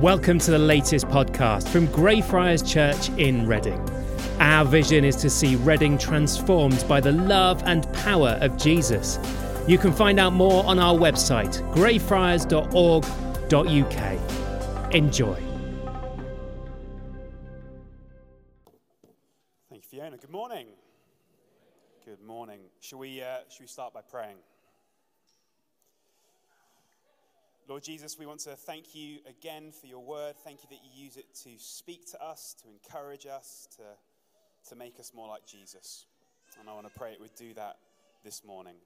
Welcome to the latest podcast from Greyfriars Church in Reading. Our vision is to see Reading transformed by the love and power of Jesus. You can find out more on our website, greyfriars.org.uk. Enjoy. Thank you, Fiona. Good morning. Good morning. Shall we, uh, shall we start by praying? Lord Jesus, we want to thank you again for your word. Thank you that you use it to speak to us, to encourage us, to, to make us more like Jesus. And I want to pray it would do that this morning.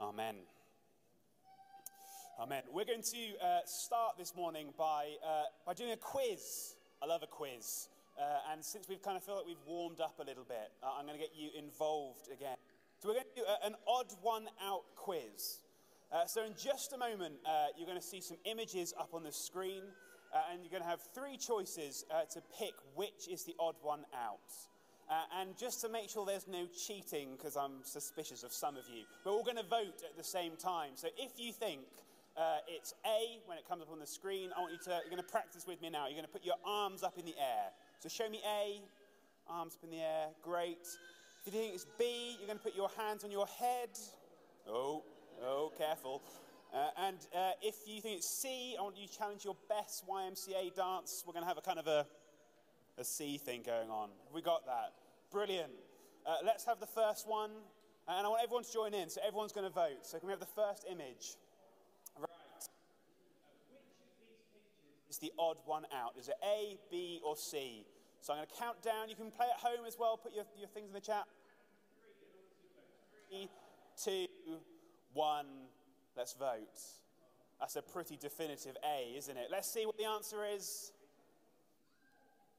Amen. Amen. We're going to uh, start this morning by, uh, by doing a quiz. I love a quiz. Uh, and since we've kind of feel like we've warmed up a little bit, uh, I'm going to get you involved again. So we're going to do a, an odd one out quiz. Uh, so, in just a moment, uh, you're going to see some images up on the screen, uh, and you're going to have three choices uh, to pick which is the odd one out. Uh, and just to make sure there's no cheating, because I'm suspicious of some of you, we're all going to vote at the same time. So, if you think uh, it's A when it comes up on the screen, I want you to, you're going to practice with me now. You're going to put your arms up in the air. So, show me A, arms up in the air, great. If you think it's B, you're going to put your hands on your head. Oh, Oh, careful. Uh, and uh, if you think it's C, I want you to challenge your best YMCA dance. We're going to have a kind of a, a C thing going on. We got that. Brilliant. Uh, let's have the first one. And I want everyone to join in, so everyone's going to vote. So can we have the first image? Right. Is the odd one out? Is it A, B, or C? So I'm going to count down. You can play at home as well. Put your, your things in the chat. Three, two, one, let's vote. That's a pretty definitive A, isn't it? Let's see what the answer is.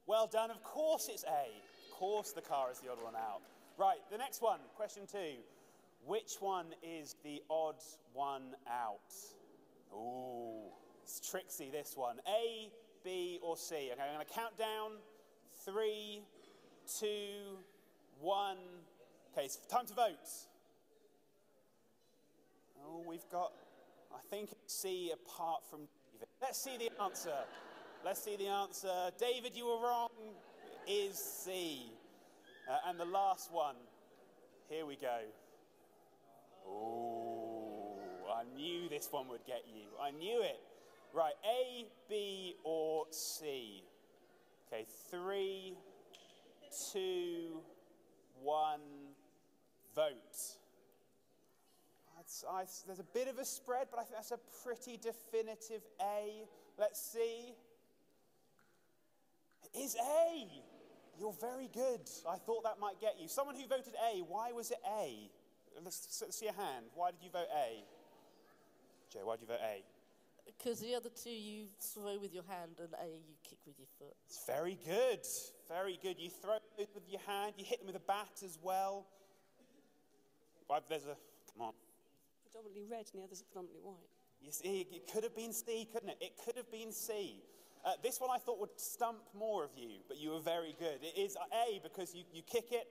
Well done. Of course it's A. Of course the car is the odd one out. Right, the next one, question two. Which one is the odd one out? Ooh, it's tricksy this one. A, B, or C? Okay, I'm going to count down. Three, two, one. Okay, it's time to vote. Oh, we've got, I think, C apart from David. Let's see the answer. Let's see the answer. David, you were wrong. Is C. Uh, and the last one. Here we go. Oh, I knew this one would get you. I knew it. Right, A, B, or C? Okay, three, two, one, vote. I, there's a bit of a spread, but I think that's a pretty definitive A. Let's see. It is A. You're very good. I thought that might get you. Someone who voted A, why was it A? Let's see a hand. Why did you vote A? Joe, why did you vote A? Because the other two you throw with your hand and A you kick with your foot. It's very good. Very good. You throw with your hand, you hit them with a bat as well. There's a. Come on predominantly red and the others are predominantly white. See, it could have been C, couldn't it? It could have been C. Uh, this one I thought would stump more of you, but you were very good. It is A because you, you kick it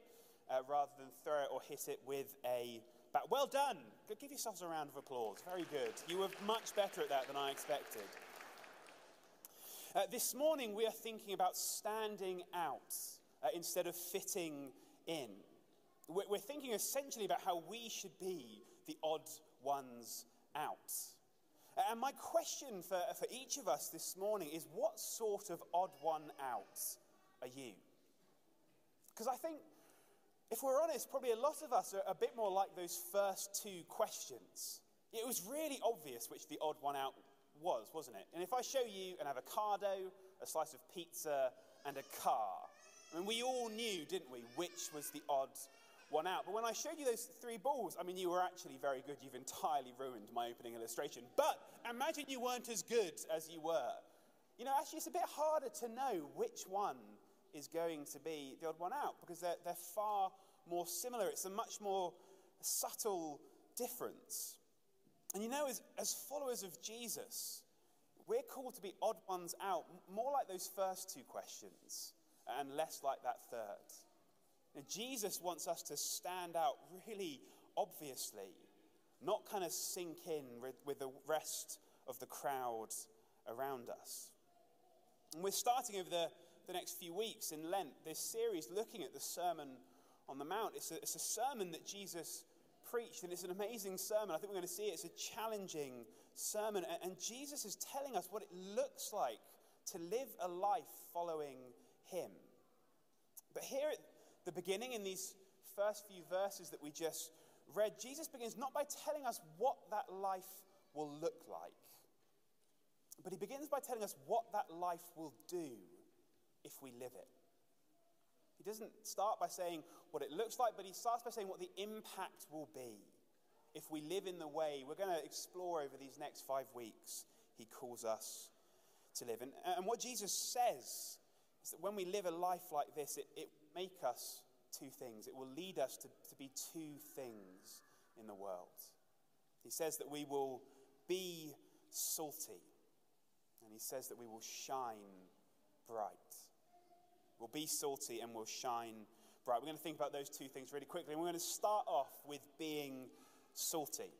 uh, rather than throw it or hit it with a bat. Well done. Give yourselves a round of applause. Very good. You were much better at that than I expected. Uh, this morning we are thinking about standing out uh, instead of fitting in. We're, we're thinking essentially about how we should be the odd ones out. And my question for, for each of us this morning is what sort of odd one out are you? Because I think, if we're honest, probably a lot of us are a bit more like those first two questions. It was really obvious which the odd one out was, wasn't it? And if I show you an avocado, a slice of pizza, and a car, I mean, we all knew, didn't we, which was the odd one out. But when I showed you those three balls, I mean, you were actually very good. You've entirely ruined my opening illustration. But imagine you weren't as good as you were. You know, actually, it's a bit harder to know which one is going to be the odd one out because they're, they're far more similar. It's a much more subtle difference. And you know, as, as followers of Jesus, we're called to be odd ones out, more like those first two questions and less like that third. Jesus wants us to stand out really obviously, not kind of sink in with, with the rest of the crowd around us. And we're starting over the, the next few weeks in Lent this series looking at the Sermon on the Mount. It's a, it's a sermon that Jesus preached, and it's an amazing sermon. I think we're going to see it. It's a challenging sermon. And, and Jesus is telling us what it looks like to live a life following Him. But here at the beginning, in these first few verses that we just read, Jesus begins not by telling us what that life will look like, but he begins by telling us what that life will do if we live it. He doesn't start by saying what it looks like, but he starts by saying what the impact will be if we live in the way we're going to explore over these next five weeks. He calls us to live. And, and what Jesus says is that when we live a life like this, it, it make us two things. It will lead us to, to be two things in the world. He says that we will be salty, and he says that we will shine bright. We'll be salty and we'll shine bright. We're going to think about those two things really quickly. And we're going to start off with being salty.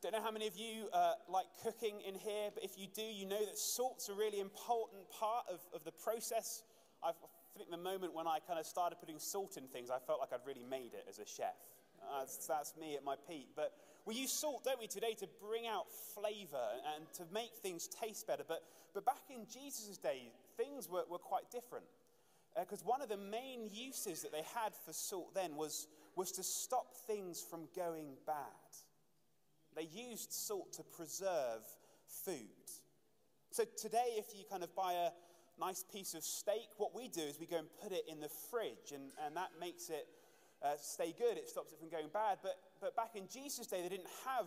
Don't know how many of you uh, like cooking in here, but if you do, you know that salt's a really important part of, of the process. I've, think the moment when I kind of started putting salt in things, I felt like I'd really made it as a chef. Uh, that's, that's me at my peak. But we use salt, don't we, today to bring out flavor and to make things taste better. But, but back in Jesus' day, things were, were quite different. Because uh, one of the main uses that they had for salt then was, was to stop things from going bad. They used salt to preserve food. So today, if you kind of buy a nice piece of steak, what we do is we go and put it in the fridge, and, and that makes it uh, stay good. It stops it from going bad. But, but back in Jesus' day, they didn't have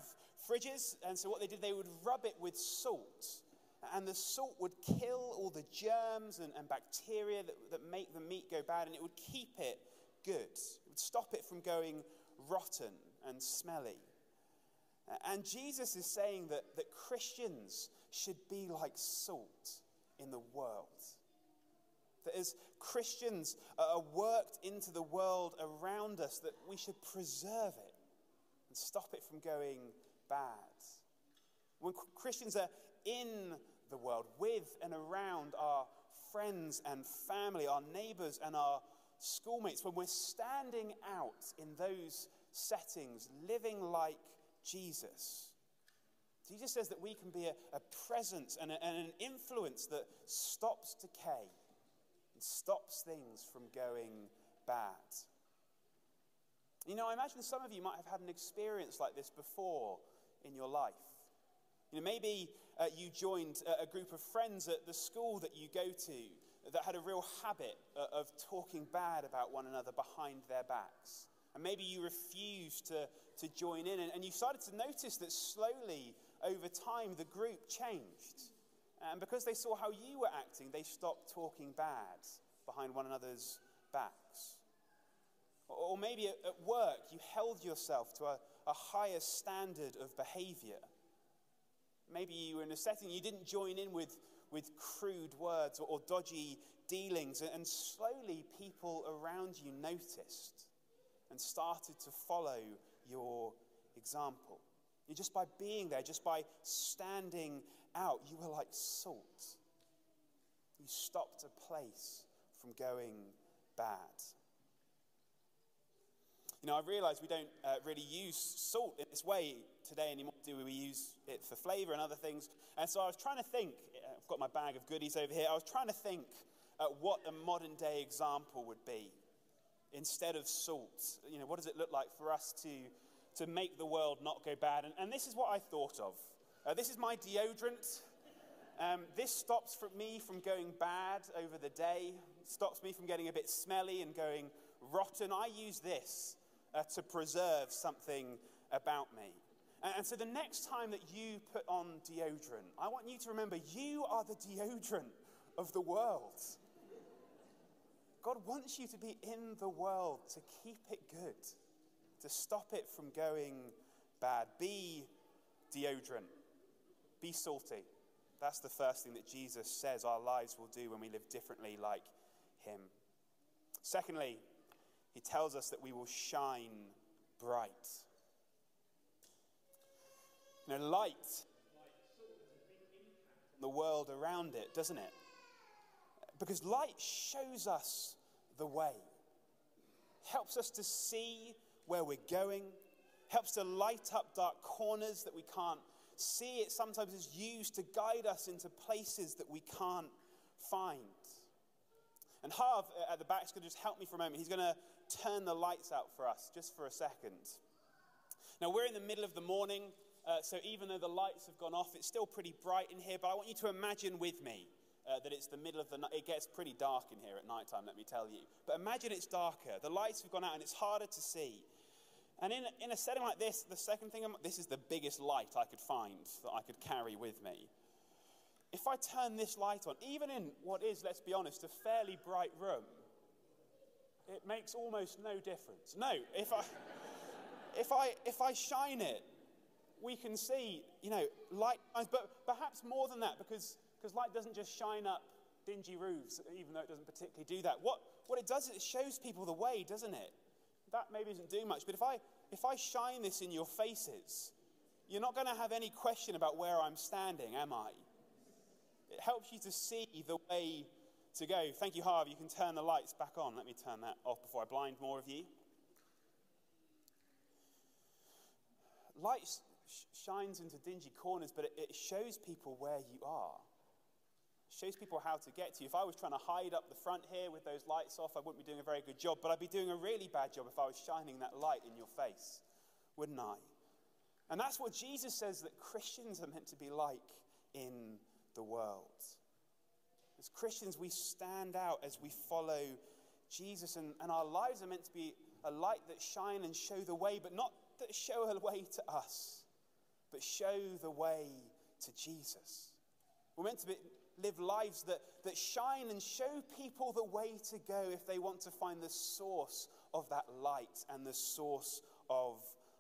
fridges, and so what they did, they would rub it with salt. And the salt would kill all the germs and, and bacteria that, that make the meat go bad, and it would keep it good. It would stop it from going rotten and smelly. And Jesus is saying that, that Christians should be like salt in the world. That as Christians are worked into the world around us, that we should preserve it and stop it from going bad. When Christians are in the world, with and around our friends and family, our neighbors and our schoolmates, when we're standing out in those settings, living like Jesus, Jesus says that we can be a, a presence and, a, and an influence that stops decay and stops things from going bad. You know, I imagine some of you might have had an experience like this before in your life. You know, maybe uh, you joined a, group of friends at the school that you go to that had a real habit uh, of talking bad about one another behind their backs. And maybe you refused to, to join in, and, and you started to notice that slowly over time, the group changed. And because they saw how you were acting, they stopped talking bad behind one another's backs. Or maybe at work, you held yourself to a, a higher standard of behavior. Maybe you were in a setting you didn't join in with, with crude words or, or dodgy dealings, and slowly people around you noticed and started to follow your example. Just by being there, just by standing out, you were like salt. You stopped a place from going bad. You know, I realize we don't uh, really use salt in this way today anymore, do we? Use it for flavor and other things. And so I was trying to think, uh, I've got my bag of goodies over here. I was trying to think uh, what a modern day example would be instead of salt. You know, what does it look like for us to to make the world not go bad. And, and this is what I thought of. Uh, this is my deodorant. Um, this stops from me from going bad over the day, stops me from getting a bit smelly and going rotten. I use this uh, to preserve something about me. And, and so the next time that you put on deodorant, I want you to remember you are the deodorant of the world. God wants you to be in the world to keep it good to stop it from going bad. Be deodorant, be salty. That's the first thing that Jesus says our lives will do when we live differently like Him. Secondly, He tells us that we will shine bright. You know, light the world around it, doesn't it? Because light shows us the way, helps us to see where we're going, helps to light up dark corners that we can't see. It sometimes is used to guide us into places that we can't find. And Harv uh, at the back is going to just help me for a moment. He's going to turn the lights out for us just for a second. Now, we're in the middle of the morning, uh, so even though the lights have gone off, it's still pretty bright in here. But I want you to imagine with me uh, that it's the middle of the night. It gets pretty dark in here at night time, let me tell you. But imagine it's darker. The lights have gone out and it's harder to see. And in, in a setting like this, the second thing, I'm, this is the biggest light I could find that I could carry with me. If I turn this light on, even in what is, let's be honest, a fairly bright room, it makes almost no difference. No, if I, if I, if I shine it, we can see, you know, light, but perhaps more than that, because, because light doesn't just shine up dingy roofs, even though it doesn't particularly do that. What, what it does is it shows people the way, doesn't it? That maybe isn't doing much, but if I, if I shine this in your faces, you're not going to have any question about where I'm standing, am I? It helps you to see the way to go. Thank you, Harv. You can turn the lights back on. Let me turn that off before I blind more of you. Light sh- shines into dingy corners, but it, it shows people where you are. Shows people how to get to you. If I was trying to hide up the front here with those lights off, I wouldn't be doing a very good job, but I'd be doing a really bad job if I was shining that light in your face, wouldn't I? And that's what Jesus says that Christians are meant to be like in the world. As Christians, we stand out as we follow Jesus, and, and our lives are meant to be a light that shine and show the way, but not that show a way to us, but show the way to Jesus. We're meant to be, live lives that, that shine and show people the way to go if they want to find the source of that light and the source of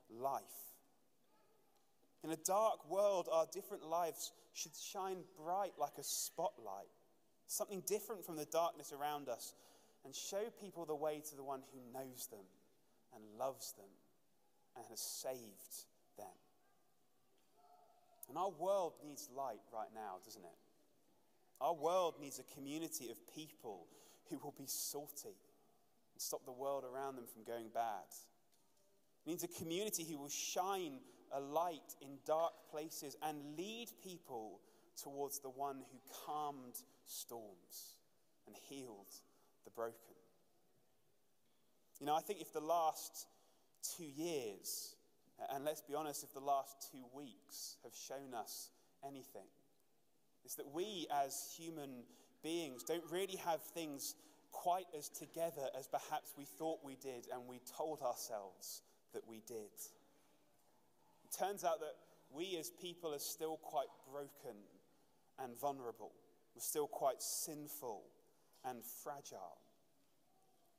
life. In a dark world, our different lives should shine bright like a spotlight, something different from the darkness around us, and show people the way to the one who knows them and loves them and has saved them. And our world needs light right now, doesn't it? Our world needs a community of people who will be salty and stop the world around them from going bad. It needs a community who will shine a light in dark places and lead people towards the one who calmed storms and healed the broken. You know, I think if the last two years, and let's be honest, if the last two weeks have shown us anything, it's that we as human beings don't really have things quite as together as perhaps we thought we did and we told ourselves that we did. It turns out that we as people are still quite broken and vulnerable. We're still quite sinful and fragile.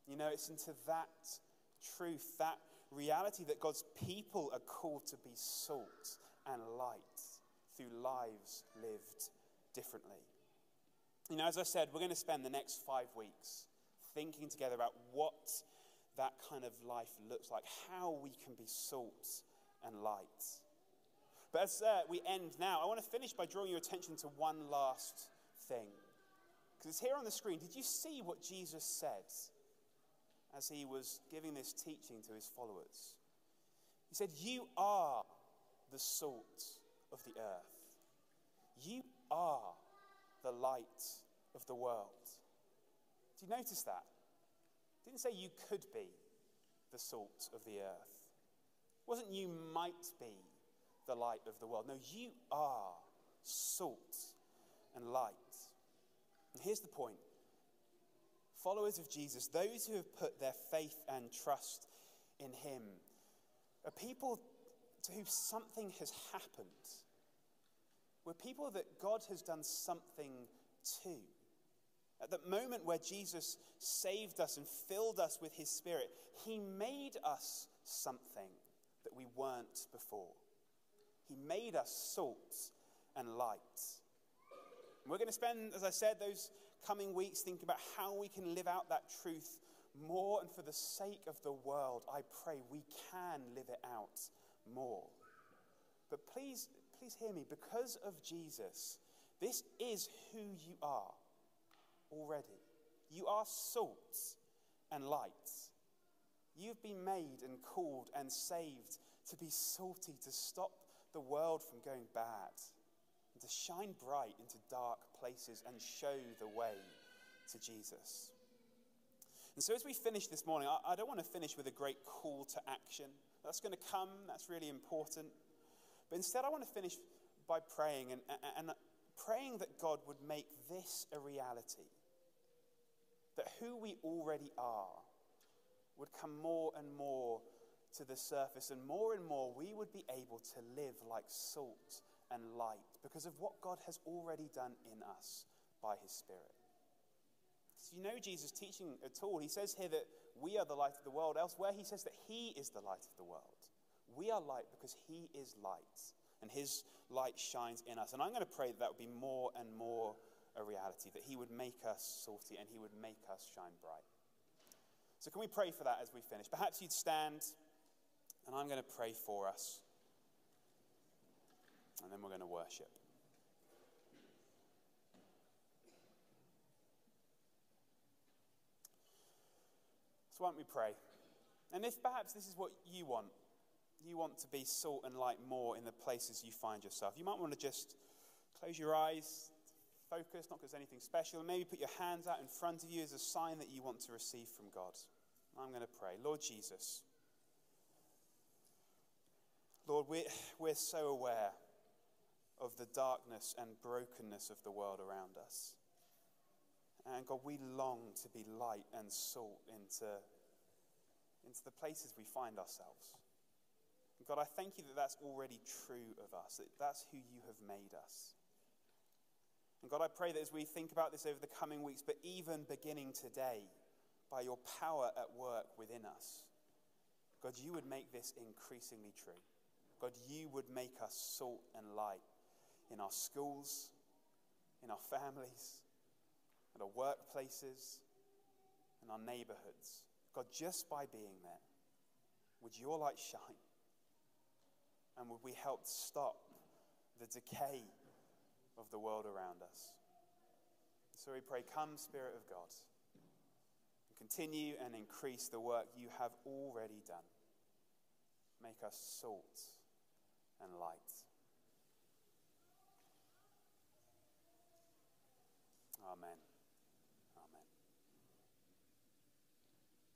You know, it's into that truth, that reality that God's people are called to be salt and light through lives lived differently. You know, as I said, we're going to spend the next five weeks thinking together about what that kind of life looks like, how we can be salt and light. But as uh, we end now, I want to finish by drawing your attention to one last thing. Because it's here on the screen. Did you see what Jesus said as he was giving this teaching to his followers? He said, You are the salt of the earth. You are the light of the world. Do you notice that? It didn't say you could be the salt of the earth. It wasn't you might be the light of the world. No, you are salt and light. And here's the point followers of Jesus, those who have put their faith and trust in him, are people to whom something has happened we're people that God has done something to. At that moment where Jesus saved us and filled us with his spirit, he made us something that we weren't before. He made us salt and light. And we're going to spend, as I said, those coming weeks thinking about how we can live out that truth more and for the sake of the world. I pray we can live it out more. But please please hear me, because of Jesus, This is who you are already. You are salt and light. You've been made and called and saved to be salty, to stop the world from going bad, and to shine bright into dark places and show the way to Jesus. And so, as we finish this morning, I, don't want to finish with a great call to action. That's going to come, that's really important. But instead, I want to finish by praying and, and, praying that God would make this a reality. That who we already are would come more and more to the surface, and more and more we would be able to live like salt and light because of what God has already done in us by his Spirit. So you know Jesus' teaching at all. He says here that we are the light of the world. Elsewhere, he says that he is the light of the world. We are light because he is light, and his light shines in us. And I'm going to pray that that would be more and more a reality, that he would make us salty and he would make us shine bright. So, can we pray for that as we finish? Perhaps you'd stand, and I'm going to pray for us, and then we're going to worship. So, why don't we pray? And if perhaps this is what you want, you want to be salt and light more in the places you find yourself, you might want to just close your eyes, focus, not because anything special. Maybe put your hands out in front of you as a sign that you want to receive from God. I'm going to pray. Lord Jesus, Lord, we're, we're so aware of the darkness and brokenness of the world around us. And God, we long to be light and salt into, into the places we find ourselves. God, I thank you that that's already true of us, that that's who you have made us. And God, I pray that as we think about this over the coming weeks, but even beginning today, by your power at work within us, God, you would make this increasingly true. God, you would make us salt and light in our schools, in our families, at our workplaces, in our neighborhoods. God, just by being there, would your light shine? And would we help stop the decay of the world around us. So we pray, Come, Spirit of God, and continue and increase the work you have already done. Make us salt and light. Amen.